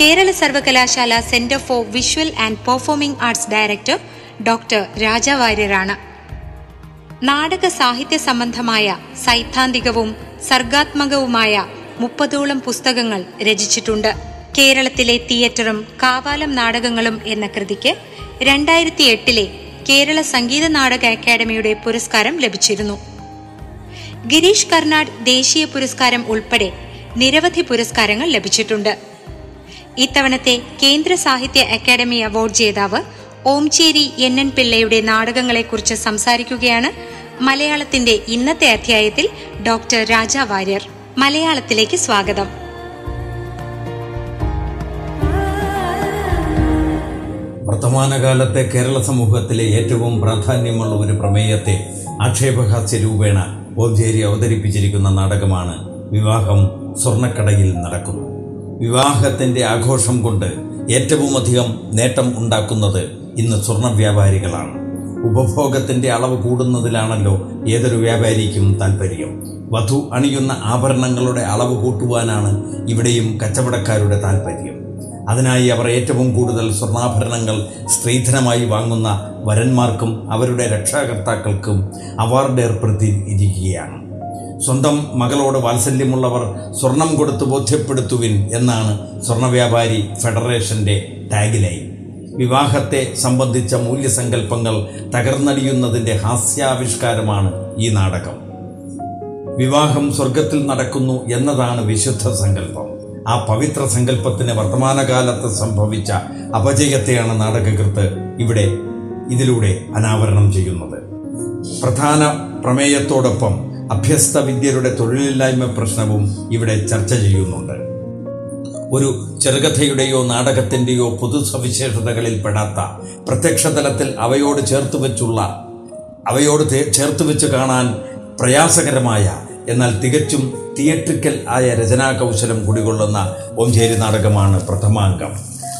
കേരള സർവകലാശാല centre for visual and performing arts director doctor Raja വാര്യരാണ് നാടക സാഹിത്യ സംബന്ധമായ സൈദ്ധാന്തികവും സർഗാത്മകവുമായ മുപ്പതോളം പുസ്തകങ്ങൾ രചിച്ചിട്ടുണ്ട്. കേരളത്തിലെ തിയേറ്ററും കാവാലം നാടകങ്ങളും എന്ന കൃതിക്ക് രണ്ടായിരത്തി എട്ടിലെ കേരള സംഗീത നാടക അക്കാദമിയുടെ പുരസ്കാരം ലഭിച്ചിരുന്നു. ഗിരീഷ് കർണാട് ദേശീയ പുരസ്കാരം ഉൾപ്പെടെ നിരവധി പുരസ്കാരങ്ങൾ ലഭിച്ചിട്ടുണ്ട്. ഇത്തവണത്തെ കേന്ദ്ര സാഹിത്യ അക്കാദമി അവാർഡ് ജേതാവ് ഓംചേരി എൻ എൻ പിള്ളയുടെ നാടകങ്ങളെക്കുറിച്ച് സംസാരിക്കുകയാണ് മലയാളത്തിന്റെ ഇന്നത്തെ അധ്യായത്തിൽ ഡോക്ടർ രാജ വാര്യർ. മലയാളത്തിലേക്ക് സ്വാഗതം. വർത്തമാനകാലത്തെ കേരള സമൂഹത്തിലെ ഏറ്റവും പ്രാധാന്യമുള്ള ഒരു പ്രമേയത്തെ ആക്ഷേപഹാസ്യ രൂപേണ ഓഞ്ചേരി അവതരിപ്പിച്ചിരിക്കുന്ന നാടകമാണ് വിവാഹം സ്വർണക്കടയിൽ നടക്കുന്നു വിവാഹത്തിന്റെ ആഘോഷം കൊണ്ട് ഏറ്റവുമധികം നേട്ടം ഉണ്ടാക്കുന്നത് ഇന്ന് സ്വർണ വ്യാപാരികളാണ്. ഉപഭോഗത്തിന്റെ അളവ് കൂടുന്നതിലാണല്ലോ ഏതൊരു വ്യാപാരിക്കും താല്പര്യം വധു അണിയുന്ന ആഭരണങ്ങളുടെ അളവ് കൂട്ടുവാനാണ് ഇവിടെയും കച്ചവടക്കാരുടെ താല്പര്യം അതിനായി അവർ ഏറ്റവും കൂടുതൽ സ്വർണാഭരണങ്ങൾ സ്ത്രീധനമായി വാങ്ങുന്ന വരന്മാർക്കും അവരുടെ രക്ഷാകർത്താക്കൾക്കും അവാർഡ് ഏർപ്പെടുത്തിയിരിക്കുകയാണ്. സ്വന്തം മകളോട് വാത്സല്യമുള്ളവർ സ്വർണം കൊടുത്ത് ബോധ്യപ്പെടുത്തുവിൻ എന്നാണ് സ്വർണ വ്യാപാരി ഫെഡറേഷന്റെ ടാഗിലൈൻ വിവാഹത്തെ സംബന്ധിച്ച മൂല്യസങ്കല്പങ്ങൾ തകർന്നടിയുന്നതിന്റെ ഹാസ്യാവിഷ്കാരമാണ് ഈ നാടകം. വിവാഹം സ്വർഗത്തിൽ നടക്കുന്നു എന്നതാണ് വിശുദ്ധ സങ്കല്പം. ആ പവിത്ര സങ്കല്പത്തിന് വർത്തമാനകാലത്ത് സംഭവിച്ച അപജയത്തെയാണ് നാടകകൃത്ത് ഇവിടെ ഇതിലൂടെ അനാവരണം ചെയ്യുന്നത്. പ്രധാന പ്രമേയത്തോടൊപ്പം അഭ്യസ്ത വിദ്യരുടെ തൊഴിലില്ലായ്മ പ്രശ്നവും ഇവിടെ ചർച്ച ചെയ്യുന്നുണ്ട്. ഒരു ചെറുകഥയുടെയോ നാടകത്തിന്റെയോ പൊതുസവിശേഷതകളിൽ പെടാത്ത പ്രത്യക്ഷ തലത്തിൽ അവയോട് ചേർത്ത് വെച്ചുള്ള അവയോട് ചേർത്ത് വെച്ച് കാണാൻ പ്രയാസകരമായ എന്നാൽ തികച്ചും തിയേട്രിക്കൽ ആയ രചനാകൗശലം കുടികൊള്ളുന്ന ഓഞ്ചേരി നാടകമാണ് പ്രഥമാംഗം.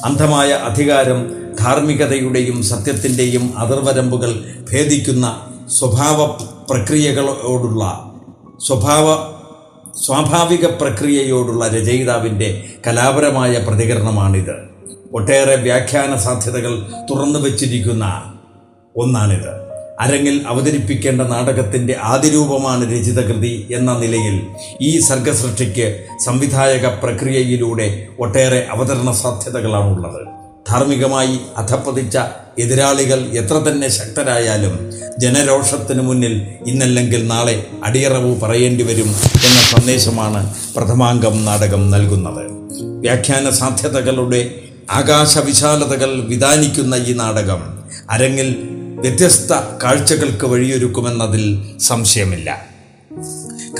അന്ധമായ അധികാരം ധാർമ്മികതയുടെയും സത്യത്തിന്റെയും അതിർവരമ്പുകൾ ഭേദിക്കുന്ന സ്വഭാവ പ്രക്രിയകളോടുള്ള സ്വഭാവ സ്വാഭാവിക പ്രക്രിയയോടുള്ള രചയിതാവിന്റെ കലാപരമായ പ്രതികരണമാണിത്. ഒട്ടേറെ വ്യാഖ്യാന സാധ്യതകൾ തുറന്നു വച്ചിരിക്കുന്ന ഒന്നാണിത്. അരങ്ങിൽ അവതരിപ്പിക്കേണ്ട നാടകത്തിന്റെ ആദിരൂപമാണ് രചിതകൃതി എന്ന നിലയിൽ ഈ സർഗസൃഷ്ടിക്ക് സംവിധായക പ്രക്രിയയിലൂടെ ഒട്ടേറെ അവതരണ സാധ്യതകളാണുള്ളത്. ധാർമ്മികമായി അധപ്പതിച്ച എതിരാളികൾ എത്ര തന്നെ ശക്തരായാലും ജനരോഷത്തിന് മുന്നിൽ ഇന്നല്ലെങ്കിൽ നാളെ അടിയറവ് പറയേണ്ടി വരും എന്ന സന്ദേശമാണ് പ്രഥമാംഗം നാടകം നൽകുന്നത്. വ്യാഖ്യാന സാധ്യതകളുടെ ആകാശവിശാലതകൾ വിധാനിക്കുന്ന ഈ നാടകം അരങ്ങിൽ വ്യത്യസ്ത കാഴ്ചകൾക്ക് വഴിയൊരുക്കുമെന്നതിൽ സംശയമില്ല.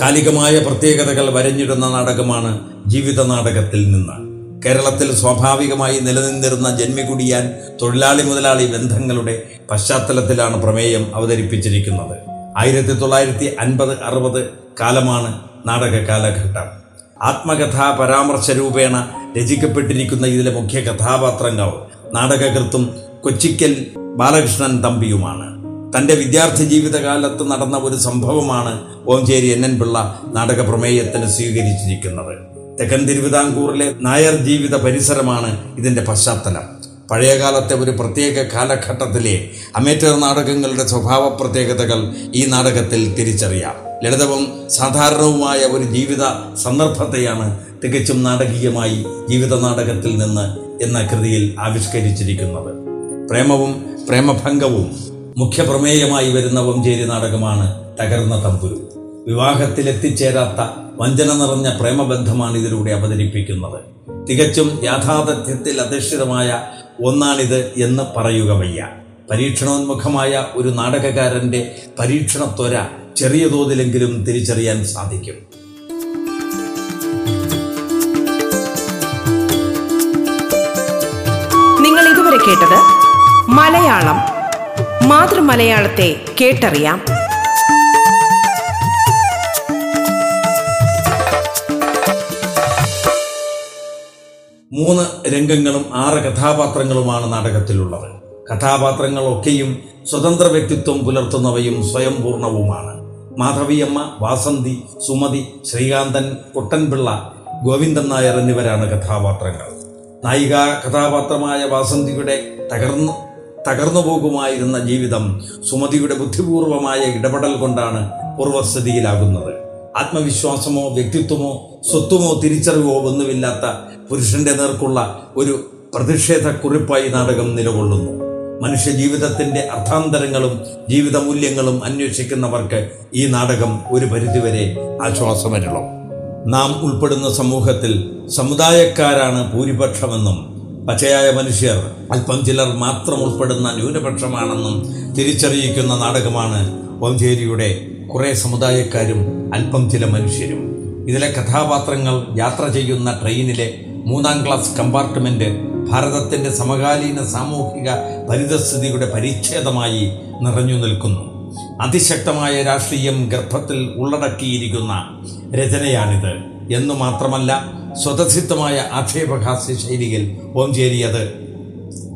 കാലികമായ പ്രത്യേകതകൾ വരഞ്ഞിടുന്ന നാടകമാണ് ജീവിത നാടകത്തിൽ നിന്ന്. കേരളത്തിൽ സ്വാഭാവികമായി നിലനിന്നിരുന്ന ജന്മികുടിയാൻ തൊഴിലാളി മുതലാളി ബന്ധങ്ങളുടെ പശ്ചാത്തലത്തിലാണ് പ്രമേയം അവതരിപ്പിച്ചിരിക്കുന്നത്. ആയിരത്തി തൊള്ളായിരത്തി അൻപത് അറുപത് കാലമാണ് നാടക കാലഘട്ടം. ആത്മകഥാ പരാമർശ രൂപേണ രചിക്കപ്പെട്ടിരിക്കുന്ന ഇതിലെ മുഖ്യ കഥാപാത്രങ്ങൾ നാടകകൃത്തും കൊച്ചിക്കൽ ബാലകൃഷ്ണൻ തമ്പിയുമാണ്. തന്റെ വിദ്യാർത്ഥി ജീവിതകാലത്ത് നടന്ന ഒരു സംഭവമാണ് ഓംചേരി എൻ എൻ പിള്ള നാടക പ്രമേയത്തിന് സ്വീകരിച്ചിരിക്കുന്നത്. തെക്കൻ തിരുവിതാംകൂറിലെ നായർ ജീവിത പരിസരമാണ് ഇതിന്റെ പശ്ചാത്തലം. പഴയകാലത്തെ ഒരു പ്രത്യേക കാലഘട്ടത്തിലെ അമേറ്റർ നാടകങ്ങളുടെ സ്വഭാവ പ്രത്യേകതകൾ ഈ നാടകത്തിൽ തിരിച്ചറിയാം. ലളിതവും സാധാരണവുമായ ഒരു ജീവിത സന്ദർഭത്തെയാണ് തികച്ചും നാടകീയമായി ജീവിത നാടകത്തിൽ നിന്ന് എന്ന കൃതിയിൽ ആവിഷ്കരിച്ചിരിക്കുന്നത്. പ്രേമവും പ്രേമഭംഗവും മുഖ്യപ്രമേയമായി വരുന്ന വംചേരി നാടകമാണ് തകർന്ന തമ്പുരു. വിവാഹത്തിലെത്തിച്ചേരാത്ത വഞ്ചന നിറഞ്ഞ പ്രേമബന്ധമാണ് ഇതിലൂടെ അവതരിപ്പിക്കുന്നത്. തികച്ചും യാഥാർത്ഥ്യത്തിൽ അധിഷ്ഠിതമായ ഒന്നാണിത് എന്ന് പറയുക വയ്യ. പരീക്ഷണോന്മുഖമായ ഒരു നാടകകാരന്റെ പരീക്ഷണത്വര ചെറിയ തോതിലെങ്കിലും തിരിച്ചറിയാൻ സാധിക്കും. നിങ്ങൾ ഇതുവരെ കേട്ടത് മലയാളം. മാതൃമലയാളത്തെ കേട്ടറിയാം. മൂന്ന് രംഗങ്ങളും ആറ് കഥാപാത്രങ്ങളുമാണ് നാടകത്തിലുള്ളത്. കഥാപാത്രങ്ങളൊക്കെയും സ്വതന്ത്ര വ്യക്തിത്വം പുലർത്തുന്നവയും സ്വയംപൂർണവുമാണ്. മാധവിയമ്മ വാസന്തി സുമതി ശ്രീകാന്തൻ കുട്ടൻപിള്ള ഗോവിന്ദൻ നായർ എന്നിവരാണ് കഥാപാത്രങ്ങൾ. നായിക കഥാപാത്രമായ വാസന്തിയുടെ തകർന്നു തകർന്നു പോകുമായിരുന്ന ജീവിതം സുമതിയുടെ ബുദ്ധിപൂർവമായ ഇടപെടൽ കൊണ്ടാണ് പൂർവസ്ഥിതിയിലാകുന്നത് ആത്മവിശ്വാസമോ വ്യക്തിത്വമോ സ്വത്വമോ തിരിച്ചറിവോ ഒന്നുമില്ലാത്ത പുരുഷന്റെ നേർക്കുള്ള ഒരു പ്രതിഷേധ കുറിപ്പായി നാടകം നിലകൊള്ളുന്നു. മനുഷ്യ ജീവിതത്തിന്റെ അർത്ഥാന്തരങ്ങളും ജീവിത മൂല്യങ്ങളും അന്വേഷിക്കുന്നവർക്ക് ഈ നാടകം ഒരു പരിധിവരെ ആശ്വാസമരുളും. നാം ഉൾപ്പെടുന്ന സമൂഹത്തിൽ സമുദായക്കാരാണ് ഭൂരിപക്ഷമെന്നും പച്ചയായ മനുഷ്യർ അല്പം ചിലർ മാത്രം ഉൾപ്പെടുന്ന ന്യൂനപക്ഷമാണെന്നും തിരിച്ചറിയിക്കുന്ന നാടകമാണ് ഓംചേരിയുടെ കുറെ സമുദായക്കാരും അല്പം ചില മനുഷ്യരും. ഇതിലെ കഥാപാത്രങ്ങൾ യാത്ര ചെയ്യുന്ന ട്രെയിനിലെ മൂന്നാം ക്ലാസ് കമ്പാർട്ട്മെന്റ് ഭാരതത്തിന്റെ സമകാലീന സാമൂഹിക പരിതസ്ഥിതിയുടെ പരിച്ഛേദമായി നിറഞ്ഞു നിൽക്കുന്നു. അതിശക്തമായ രാഷ്ട്രീയം ഗർഭത്തിൽ ഉള്ളടക്കിയിരിക്കുന്ന രചനയാണിത്. എന്നു മാത്രമല്ല സ്വതസിദ്ധമായ ആക്ഷേപഹാസ്യ ശൈലിയിൽ ഓംചേരി അത്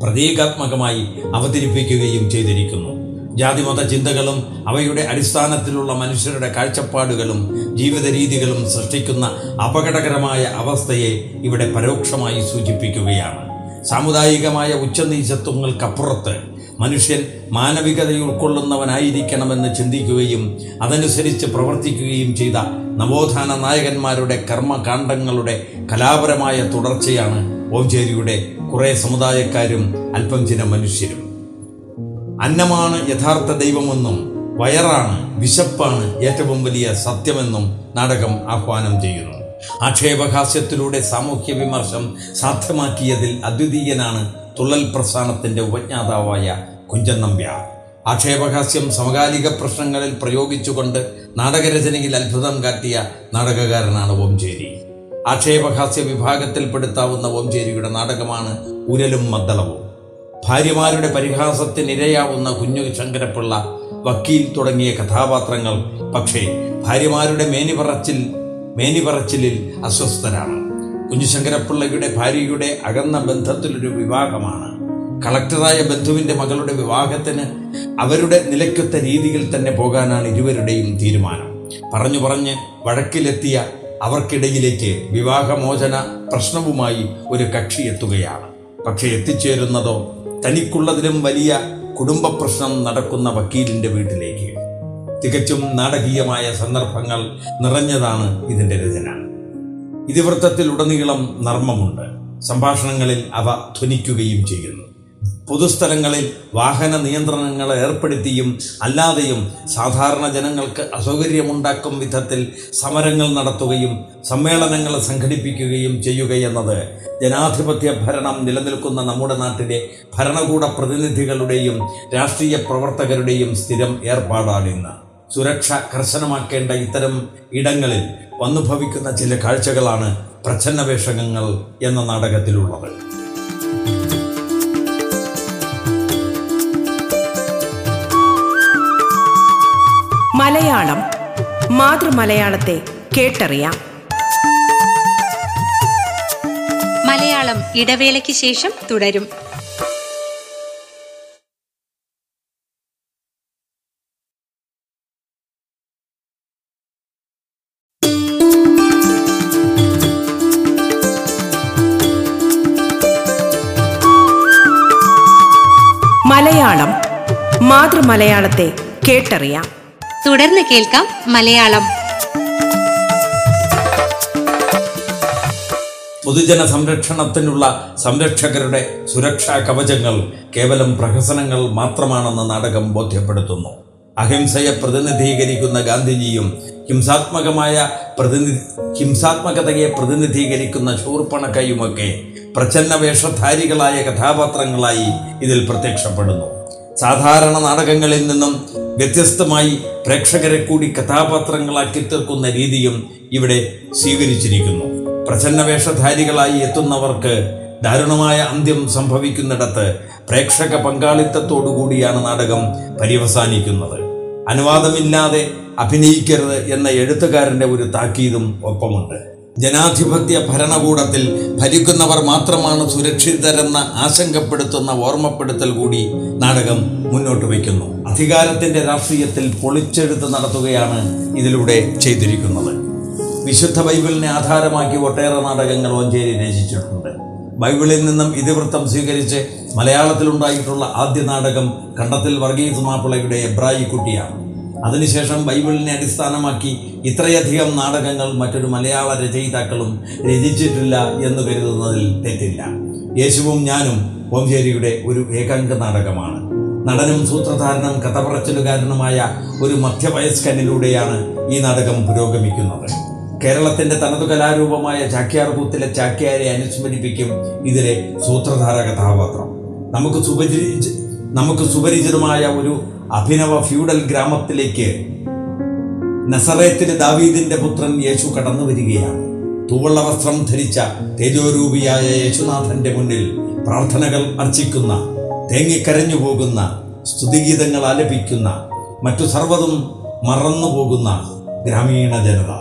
പ്രതീകാത്മകമായി അവതരിപ്പിക്കുകയും ചെയ്തിരിക്കുന്നു. ജാതിമത ചിന്തകളും അവയുടെ അടിസ്ഥാനത്തിലുള്ള മനുഷ്യരുടെ കാഴ്ചപ്പാടുകളും ജീവിത രീതികളും സൃഷ്ടിക്കുന്ന അപകടകരമായ അവസ്ഥയെ ഇവിടെ പരോക്ഷമായി സൂചിപ്പിക്കുകയാണ്. സാമുദായികമായ ഉച്ചനീചത്വങ്ങൾക്കപ്പുറത്ത് മനുഷ്യൻ മാനവികത ഉൾക്കൊള്ളുന്നവനായിരിക്കണമെന്ന് ചിന്തിക്കുകയും അതനുസരിച്ച് പ്രവർത്തിക്കുകയും ചെയ്ത നവോത്ഥാന നായകന്മാരുടെ കർമ്മകാണ്ഡങ്ങളുടെ കലാപരമായ തുടർച്ചയാണ് ഓംചേരിയുടെ കുറേ സമുദായക്കാരും അല്പം ചില മനുഷ്യരും. അന്നമാണ് യഥാർത്ഥ ദൈവമെന്നും വയറാണ് വിശപ്പാണ് ഏറ്റവും വലിയ സത്യമെന്നും നാടകം ആഹ്വാനം ചെയ്യുന്നു. ആക്ഷേപഹാസ്യത്തിലൂടെ സാമൂഹ്യ വിമർശം സാധ്യമാക്കിയതിൽ അദ്വിതീയനാണ് തുള്ളൽ പ്രസ്ഥാനത്തിന്റെ ഉപജ്ഞാതാവായ കുഞ്ചൻ നമ്പ്യാർ. ആക്ഷേപഹാസ്യം സമകാലിക പ്രശ്നങ്ങളിൽ പ്രയോഗിച്ചുകൊണ്ട് നാടകരചനയിൽ അത്ഭുതം കാട്ടിയ നാടകകാരനാണ് ഓംചേരി. ആക്ഷേപഹാസ്യ വിഭാഗത്തിൽപ്പെടുത്താവുന്ന ഓംചേരിയുടെ നാടകമാണ് ഉരലും മദ്ദളവും. ഭാര്യമാരുടെ പരിഹാസത്തിനിരയാവുന്ന കുഞ്ഞു ശങ്കരപ്പിള്ള വക്കീൽ തുടങ്ങിയ കഥാപാത്രങ്ങൾ പക്ഷേ ഭാര്യമാരുടെ മേനിപറച്ചിൽ മേനിപറച്ചിലിൽ അസ്വസ്ഥരാണ്. കുഞ്ഞുശങ്കരപ്പിള്ളയുടെ ഭാര്യയുടെ അകന്ന ബന്ധത്തിലൊരു വിവാഹമാണ്. കളക്ടറായ ബന്ധുവിന്റെ മകളുടെ വിവാഹത്തിന് അവരുടെ നിലയ്ക്കൊത്ത രീതിയിൽ തന്നെ പോകാനാണ് ഇരുവരുടെയും തീരുമാനം. പറഞ്ഞു പറഞ്ഞ് വഴക്കിലെത്തിയ അവർക്കിടയിലേക്ക് വിവാഹമോചന പ്രശ്നവുമായി ഒരു കക്ഷി എത്തുകയാണ്. പക്ഷെ എത്തിച്ചേരുന്നതോ തനിക്കുള്ളതിലും വലിയ കുടുംബ പ്രശ്നം നടക്കുന്ന വക്കീലിന്റെ വീട്ടിലേക്ക്. തികച്ചും നാടകീയമായ സന്ദർഭങ്ങൾ നിറഞ്ഞതാണ് ഇതിന്റെ രചന. ഇതിവൃത്തത്തിലുടനീളം നർമ്മമുണ്ട്. സംഭാഷണങ്ങളിൽ അവ ധ്വനിക്കുകയും ചെയ്യുന്നു. പൊതുസ്ഥലങ്ങളിൽ വാഹന നിയന്ത്രണങ്ങൾ ഏർപ്പെടുത്തിയും അല്ലാതെയും സാധാരണ ജനങ്ങൾക്ക് അസൗകര്യമുണ്ടാക്കും വിധത്തിൽ സമരങ്ങൾ നടത്തുകയും സമ്മേളനങ്ങൾ സംഘടിപ്പിക്കുകയും ചെയ്യുകയെന്നത് ജനാധിപത്യ ഭരണം നിലനിൽക്കുന്ന നമ്മുടെ നാട്ടിലെ ഭരണകൂട പ്രതിനിധികളുടെയും രാഷ്ട്രീയ പ്രവർത്തകരുടെയും സ്ഥിരം ഏർപ്പാടാണിന്ന്. സുരക്ഷ കർശനമാക്കേണ്ട ഇത്തരം ഇടങ്ങളിൽ വന്നുഭവിക്കുന്ന ചില കാഴ്ചകളാണ് പ്രച്ഛന്നവേഷകങ്ങൾ എന്ന നാടകത്തിലുള്ളത്. മലയാളം മാതൃമലയാളത്തെ കേട്ടറിയാം. മലയാളം ഇടവേളയ്ക്ക് ശേഷം തുടരും. മലയാളം മാതൃമലയാളത്തെ കേട്ടറിയാം. തുടർന്ന് കേൾക്കാം മലയാളം. പൊതുജന സംരക്ഷണത്തിനുള്ള സംരക്ഷകരുടെ സുരക്ഷാ കവചങ്ങൾ കേവലം പ്രഹസനങ്ങൾ മാത്രമാണെന്ന് നാടകം ബോധ്യപ്പെടുത്തുന്നു. അഹിംസയെ പ്രതിനിധീകരിക്കുന്ന ഗാന്ധിജിയും ഹിംസാത്മകമായ പ്രതിനിധി ഹിംസാത്മകതയെ പ്രതിനിധീകരിക്കുന്ന ശൂർപ്പണക്കയുമൊക്കെ പ്രച്ഛന്ന വേഷധാരികളായ കഥാപാത്രങ്ങളായി ഇതിൽ പ്രത്യക്ഷപ്പെടുന്നു. സാധാരണ നാടകങ്ങളിൽ നിന്നും വ്യത്യസ്തമായി പ്രേക്ഷകരെ കൂടി കഥാപാത്രങ്ങളാക്കി തീർക്കുന്ന രീതിയും ഇവിടെ സ്വീകരിച്ചിരിക്കുന്നു. പ്രസന്ന വേഷധാരികളായി എത്തുന്നവർക്ക് ദാരുണമായ അന്ത്യം സംഭവിക്കുന്നിടത്ത് പ്രേക്ഷക പങ്കാളിത്തത്തോടുകൂടിയാണ് നാടകം പര്യവസാനിക്കുന്നത്. അനുവാദമില്ലാതെ അഭിനയിക്കരുത് എന്ന എഴുത്തുകാരന്റെ ഒരു താക്കീതും ഒപ്പമുണ്ട്. ജനാധിപത്യ ഭരണകൂടത്തിൽ ഭരിക്കുന്നവർ മാത്രമാണ് സുരക്ഷിതരെന്ന ആശങ്കപ്പെടുത്തുന്ന ഓർമ്മപ്പെടുത്തൽ കൂടി നാടകം മുന്നോട്ട് വയ്ക്കുന്നു. അധികാരത്തിന്റെ രാഷ്ട്രീയത്തിൽ പൊളിച്ചെടുത്ത് നടത്തുകയാണ് ഇതിലൂടെ ചെയ്തിരിക്കുന്നത്. വിശുദ്ധ ബൈബിളിനെ ആധാരമാക്കി ഒട്ടേറെ നാടകങ്ങൾ ഓഞ്ചേരി രചിച്ചിട്ടുണ്ട്. ബൈബിളിൽ നിന്നും ഇതിവൃത്തം സ്വീകരിച്ച് മലയാളത്തിലുണ്ടായിട്ടുള്ള ആദ്യ നാടകം കണ്ടത്തിൽ വർഗീസ് മാപ്പിളയുടെ എബ്രായി കുട്ടിയാണ് അതിനുശേഷം ബൈബിളിനെ അടിസ്ഥാനമാക്കി ഇത്രയധികം നാടകങ്ങൾ മറ്റൊരു മലയാള രചയിതാക്കളും രചിച്ചിട്ടില്ല എന്ന് കരുതുന്നതിൽ തെറ്റില്ല. യേശുവും ഞാനും ഓംചേരിയുടെ ഒരു ഏകാംഗ നാടകമാണ്. നടനും സൂത്രധാരനും കഥപറച്ചിലുകാരനുമായ ഒരു മധ്യവയസ്കനിലൂടെയാണ് ഈ നാടകം പുരോഗമിക്കുന്നത്. കേരളത്തിന്റെ തനതു കലാരൂപമായ ചാക്യാർകൂത്തിലെ ചാക്യാരെ അനുസ്മരിപ്പിക്കും ഇതിലെ സൂത്രധാര കഥാപാത്രം. നമുക്ക് സുപരിചി നമുക്ക് സുപരിചിതമായ ഒരു അഭിനവ ഫ്യൂഡൽ ഗ്രാമത്തിലേക്ക് നസറേത്തിലെ ദാവീദിന്റെ പുത്രൻ യേശു കടന്നു വരികയാണ്. തൂവള്ള വസ്ത്രം ധരിച്ച തേജോരൂപിയായ യേശുനാഥന്റെ മുന്നിൽ പ്രാർത്ഥനകൾ അർച്ചിക്കുന്ന തേങ്ങിക്കരഞ്ഞു പോകുന്ന സ്തുതിഗീതങ്ങൾ ആലപിക്കുന്ന മറ്റു സർവതും മറന്നു പോകുന്ന ഗ്രാമീണ ജനത.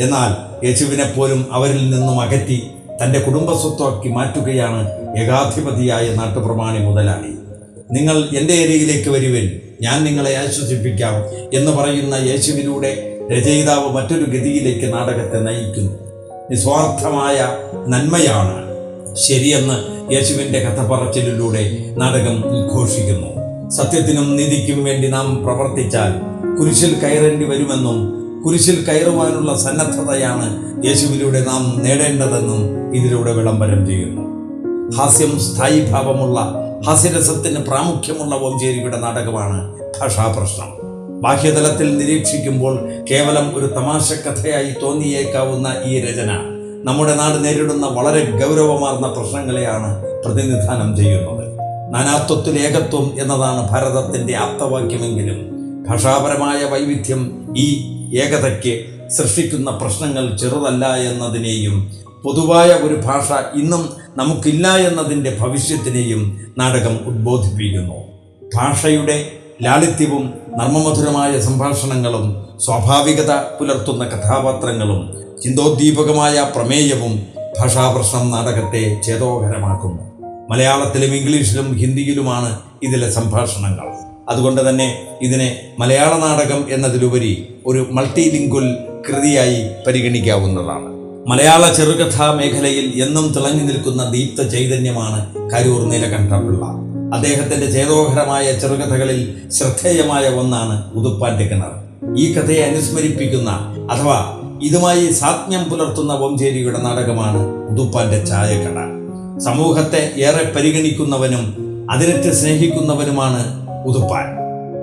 എന്നാൽ യേശുവിനെ പോലും അവരിൽ നിന്നും അകറ്റി തന്റെ കുടുംബസ്വത്വമാക്കി മാറ്റുകയാണ് ഏകാധിപതിയായ നാട്ടുപ്രമാണി മുതലാളി. നിങ്ങൾ എന്റെ ഏരിയയിലേക്ക് വരുവിൻ. ഞാൻ നിങ്ങളെ ആശ്വസിപ്പിക്കാം എന്ന് പറയുന്ന യേശുവിലൂടെ രചയിതാവ് മറ്റൊരു ഗതിയിലേക്ക് നാടകത്തെ നയിക്കുന്നു. നിസ്വാർത്ഥമായ നന്മയാണ് ശരിയെന്ന് യേശുവിന്റെ കഥ പറച്ചിലിലൂടെ നാടകം ഉദ്ഘോഷിക്കുന്നു. സത്യത്തിനും നീതിക്കും വേണ്ടി നാം പ്രവർത്തിച്ചാൽ കുരിശിൽ കയറേണ്ടി വരുമെന്നും കുരിശിൽ കയറുവാനുള്ള സന്നദ്ധതയാണ് യേശുവിലൂടെ നാം നേടേണ്ടതെന്നും ഇതിലൂടെ വിളംബരം ചെയ്യുന്നു. ഹാസ്യം സ്ഥായി ഭാവമുള്ള ഹാസ്യരസത്തിന് പ്രാമുഖ്യമുള്ള ഓഞ്ചേരിയുടെ നാടകമാണ് ഭാഷാപ്രശ്നം. ബാഹ്യതലത്തിൽ നിരീക്ഷിക്കുമ്പോൾ കേവലം ഒരു തമാശ കഥയായി തോന്നിയേക്കാവുന്ന ഈ രചന നമ്മുടെ നാട് നേരിടുന്ന വളരെ ഗൗരവമാർന്ന പ്രശ്നങ്ങളെയാണ് പ്രതിനിധാനം ചെയ്യുന്നത്. നാനാത്വത്തിൽ ഏകത്വം എന്നതാണ് ഭാരതത്തിന്റെ ആപ്തവാക്യമെങ്കിലും ഭാഷാപരമായ വൈവിധ്യം ഈ ഏകതയ്ക്ക് സൃഷ്ടിക്കുന്ന പ്രശ്നങ്ങൾ ചെറുതല്ല എന്നതിനെയും പൊതുവായ ഒരു ഭാഷ ഇന്നും നമുക്കില്ല എന്നതിന്റെ ഭവിഷ്യത്തിനെയും നാടകം ഉദ്ബോധിപ്പിക്കുന്നു. ഭാഷയുടെ ലാളിത്യവും നർമ്മമധുരമായ സംഭാഷണങ്ങളും സ്വാഭാവികത പുലർത്തുന്ന കഥാപാത്രങ്ങളും ചിന്തോദ്ദീപകമായ പ്രമേയവും ഭാഷാപ്രശ്നം നാടകത്തെ ചേതോഹരമാക്കുന്നു മലയാളത്തിലും ഇംഗ്ലീഷിലും ഹിന്ദിയിലുമാണ് ഇതിലെ സംഭാഷണങ്ങൾ. അതുകൊണ്ട് തന്നെ ഇതിനെ മലയാള നാടകം എന്നതിലുപരി ഒരു മൾട്ടി മൾട്ടിലിംഗ്വൽ കൃതിയായി പരിഗണിക്കാവുന്നതാണ്. മലയാള ചെറുകഥാ മേഖലയിൽ എന്നും തിളങ്ങി നിൽക്കുന്ന ദീപ്ത ചൈതന്യമാണ് കരൂർ നീലകണ്ഠപിള്ള. അദ്ദേഹത്തിന്റെ ചേതോഹരമായ ചെറുകഥകളിൽ ശ്രദ്ധേയമായ ഒന്നാണ് ഉതുപ്പാന്റെ കിണർ ഈ കഥയെ അനുസ്മരിപ്പിക്കുന്ന അഥവാ ഇതുമായി സാത്മ്യം പുലർത്തുന്ന വംശേരിയുടെ നാടകമാണ് ഉതുപ്പാന്റെ ചായക്കട സമൂഹത്തെ ഏറെ പരിഗണിക്കുന്നവനും അതിരറ്റ് സ്നേഹിക്കുന്നവനുമാണ് ഉതുപ്പാൻ.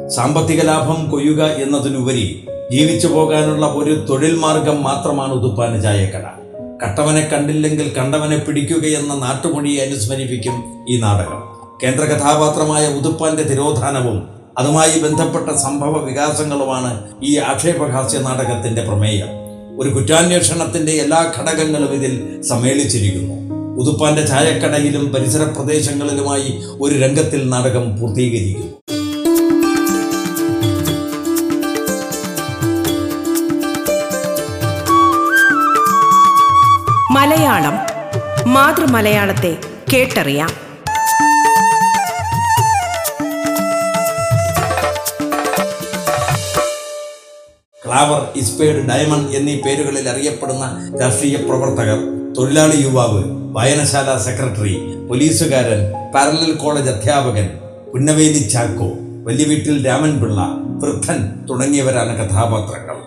സാമ്പത്തിക ലാഭം കൊയ്യുക എന്നതിനുപരി ജീവിച്ചു പോകാനുള്ള ഒരു തൊഴിൽ മാർഗം മാത്രമാണ് ഉതുപ്പാന ചായക്കട. കട്ടവനെ കണ്ടില്ലെങ്കിൽ കണ്ടവനെ പിടിക്കുകയെന്ന നാട്ടുമൊഴിയെ അനുസ്മരിപ്പിക്കും ഈ നാടകം. കേന്ദ്ര കഥാപാത്രമായ ഉതുപ്പാന്റെ തിരോധാനവും അതുമായി ബന്ധപ്പെട്ട സംഭവ വികാസങ്ങളുമാണ് ഈ ആക്ഷേപഹാസ്യ നാടകത്തിന്റെ പ്രമേയം. ഒരു കുറ്റാന്വേഷണത്തിന്റെ എല്ലാ ഘടകങ്ങളും ഇതിൽ സമ്മേളിച്ചിരിക്കുന്നു. ഉതുപ്പാന്റെ ചായക്കടയിലും പരിസര പ്രദേശങ്ങളിലുമായി ഒരു രംഗത്തിൽ നാടകം പൂർത്തീകരിക്കുന്നു. മലയാളം മാതൃമലയാളത്തെ കേട്ടറിയാം. ക്ലാവർ ഇസ്പേഡ് ഡയമണ്ട് എന്നീ പേരുകളിൽ അറിയപ്പെടുന്ന രാഷ്ട്രീയ പ്രവർത്തകർ തൊഴിലാളി യുവാവ് വായനശാല സെക്രട്ടറി പോലീസുകാരൻ പാരലൽ കോളേജ് അധ്യാപകൻ പുന്നവേലി ചാക്കോ വലിയ വീട്ടിൽ രാമൻപിള്ള വൃദ്ധൻ തുടങ്ങിയവരാണ് കഥാപാത്രങ്ങൾ.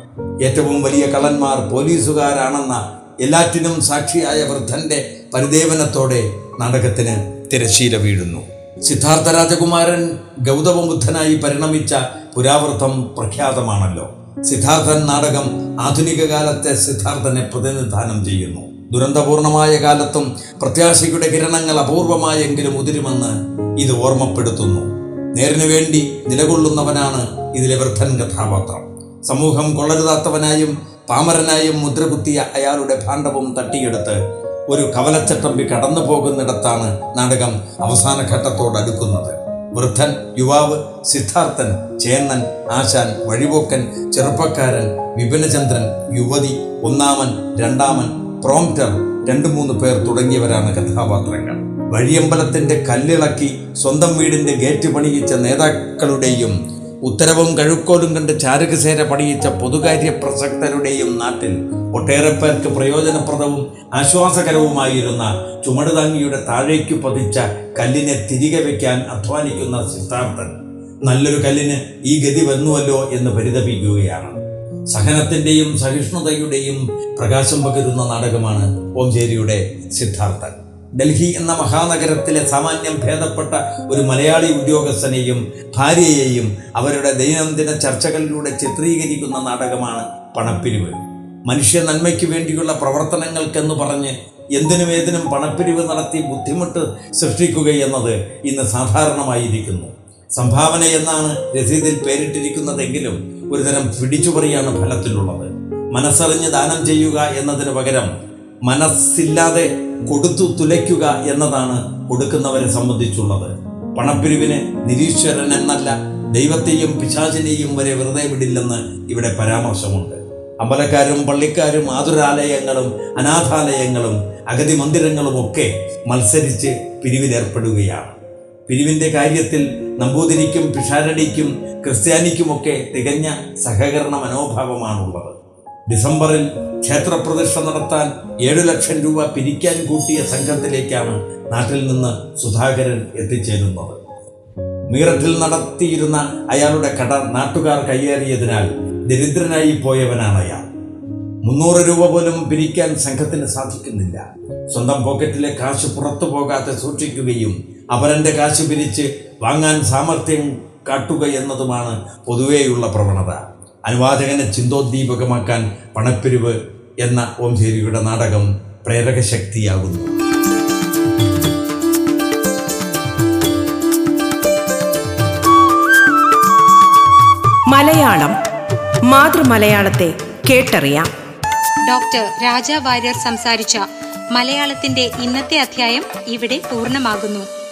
ഏറ്റവും വലിയ കള്ളന്മാർ പോലീസുകാരാണെന്ന എല്ലാറ്റിനും സാക്ഷിയായ വൃദ്ധന്റെ പരിദേവനത്തോടെ നാടകത്തിന് തിരശീല വീഴുന്നു. സിദ്ധാർത്ഥ രാജകുമാരൻ ഗൗതമബുദ്ധനായി പരിണമിച്ച പുരാവൃത്തം പ്രഖ്യാതമാണല്ലോ. സിദ്ധാർത്ഥൻ നാടകം ആധുനിക കാലത്തെ സിദ്ധാർത്ഥനെ പ്രതിനിധാനം ചെയ്യുന്നു. ദുരന്തപൂർണമായ കാലത്തും പ്രത്യാശയുടെ കിരണങ്ങൾ അപൂർവമായെങ്കിലും ഉതിരുമെന്ന് ഇത് ഓർമ്മപ്പെടുത്തുന്നു. നേരിനു വേണ്ടി നിലകൊള്ളുന്നവനാണ് ഇതിലെ വൃദ്ധൻ കഥാപാത്രം. സമൂഹം കൊള്ളരുതാത്തവനായും പാമരനായും മുദ്രകുത്തിയ അയാളുടെ ഭാണ്ഡവും തട്ടിയെടുത്ത് ഒരു കവലച്ചട്ടമ്പി കടന്നു പോകുന്നിടത്താണ് നാടകം അവസാന ഘട്ടത്തോടടുക്കുന്നത്. വൃദ്ധൻ യുവാവ് സിദ്ധാർത്ഥൻ ചേന്നൻ ആശാൻ വഴിപോക്കൻ ചെറുപ്പക്കാരൻ വിപിനചന്ദ്രൻ യുവതി ഒന്നാമൻ രണ്ടാമൻ പ്രോംപ്റ്റർ രണ്ടു മൂന്ന് പേർ തുടങ്ങിയവരാണ് കഥാപാത്രങ്ങൾ. വഴിയമ്പലത്തിന്റെ കല്ലിളക്കി സ്വന്തം വീടിന്റെ ഗേറ്റ് പണിയിച്ച നേതാക്കളുടെയും ഉത്തരവും കഴുക്കോലും കണ്ട് ചാരുകസേര പണിയിച്ച പൊതുകാര്യ പ്രസക്തരുടെയും നാട്ടിൽ ഒട്ടേറെ പേർക്ക് പ്രയോജനപ്രദവും ആശ്വാസകരവുമായിരുന്ന ചുമടുതാങ്ങിയുടെ താഴേക്ക് പതിച്ച കല്ലിനെ തിരികെ വയ്ക്കാൻ അധ്വാനിക്കുന്ന സിദ്ധാർത്ഥൻ നല്ലൊരു കല്ലിന് ഈ ഗതി വന്നുവല്ലോ എന്ന് പരിതപിക്കുകയാണ്. സഹനത്തിന്റെയും സഹിഷ്ണുതയുടെയും പ്രകാശം പകരുന്ന നാടകമാണ് ഓംചേരിയുടെ സിദ്ധാർത്ഥൻ. ഡൽഹി എന്ന മഹാനഗരത്തിലെ സാമാന്യം ഭേദപ്പെട്ട ഒരു മലയാളി ഉദ്യോഗസ്ഥനെയും ഭാര്യയെയും അവരുടെ ദൈനംദിന ചർച്ചകളിലൂടെ ചിത്രീകരിക്കുന്ന നാടകമാണ് പണപ്പിരിവ്. മനുഷ്യ നന്മയ്ക്ക് വേണ്ടിയുള്ള പ്രവർത്തനങ്ങൾക്കെന്ന് പറഞ്ഞ് എന്തിനും ഏതിനും പണപ്പിരിവ് നടത്തി ബുദ്ധിമുട്ട് സൃഷ്ടിക്കുകയെന്നത് ഇന്ന് സാധാരണമായിരിക്കുന്നു. സംഭാവന എന്നാണ് രസീതിൽ പേരിട്ടിരിക്കുന്നതെങ്കിലും ഒരുതരം പിടിച്ചുപറിയാണ് ഫലത്തിലുള്ളത്. മനസ്സറിഞ്ഞ് ദാനം ചെയ്യുക എന്നതിന് പകരം മനസ്സില്ലാതെ കൊടുത്തു തുലയ്ക്കുക എന്നതാണ് കൊടുക്കുന്നവരെ സംബന്ധിച്ചുള്ളത്. പണപ്പിരിവിന് നിരീശ്വരൻ എന്നല്ല ദൈവത്തെയും പിശാചിനെയും വരെ വെറുതെ വിടില്ലെന്ന് ഇവിടെ പരാമർശമുണ്ട്. അമ്പലക്കാരും പള്ളിക്കാരും ആതുരാലയങ്ങളും അനാഥാലയങ്ങളും അഗതി മന്ദിരങ്ങളും ഒക്കെ മത്സരിച്ച് പിരിവിലേർപ്പെടുകയാണ്. പിരിവിന്റെ കാര്യത്തിൽ നമ്പൂതിരിക്കും പിഷാരടിക്കും ക്രിസ്ത്യാനിക്കുമൊക്കെ തികഞ്ഞ സഹകരണ മനോഭാവമാണുള്ളത്. ഡിസംബറിൽ ക്ഷേത്രപ്രതിഷ്ഠ നടത്താൻ ഏഴു ലക്ഷം രൂപ പിരിക്കാൻ കൂട്ടിയ സംഘത്തിലേക്കാണ് നാട്ടിൽ നിന്ന് സുധാകരൻ എത്തിച്ചേരുന്നത്. മീററ്റിൽ നടത്തിയിരുന്ന അയാളുടെ കട നാട്ടുകാർ കയ്യേറിയതിനാൽ ദരിദ്രനായി പോയവനാണ് അയാൾ. മുന്നൂറ് രൂപ പോലും പിരിക്കാൻ സംഘത്തിന് സാധിക്കുന്നില്ല. സ്വന്തം പോക്കറ്റിലെ കാശ് പുറത്തു പോകാതെ സൂക്ഷിക്കുകയും അവരന്റെ കാശ് പിരിച്ച് വാങ്ങാൻ സാമർഥ്യം കാട്ടുക എന്നതുമാണ് പൊതുവെയുള്ള പ്രവണത. അനുവാചകനെ ചിന്തോദ്ദീപകമാക്കാൻ പണപ്പിരിവ് എന്ന ഓംശേരിയുടെ നാടകം പ്രേരക ശക്തിയാകുന്നു. മലയാളം മാതൃമലയാളത്തെ കേട്ടറിയാം. ഡോക്ടർ രാജ വാര്യർ സംസാരിച്ച മലയാളത്തിന്റെ ഇന്നത്തെ അധ്യായം ഇവിടെ പൂർണമാകുന്നു.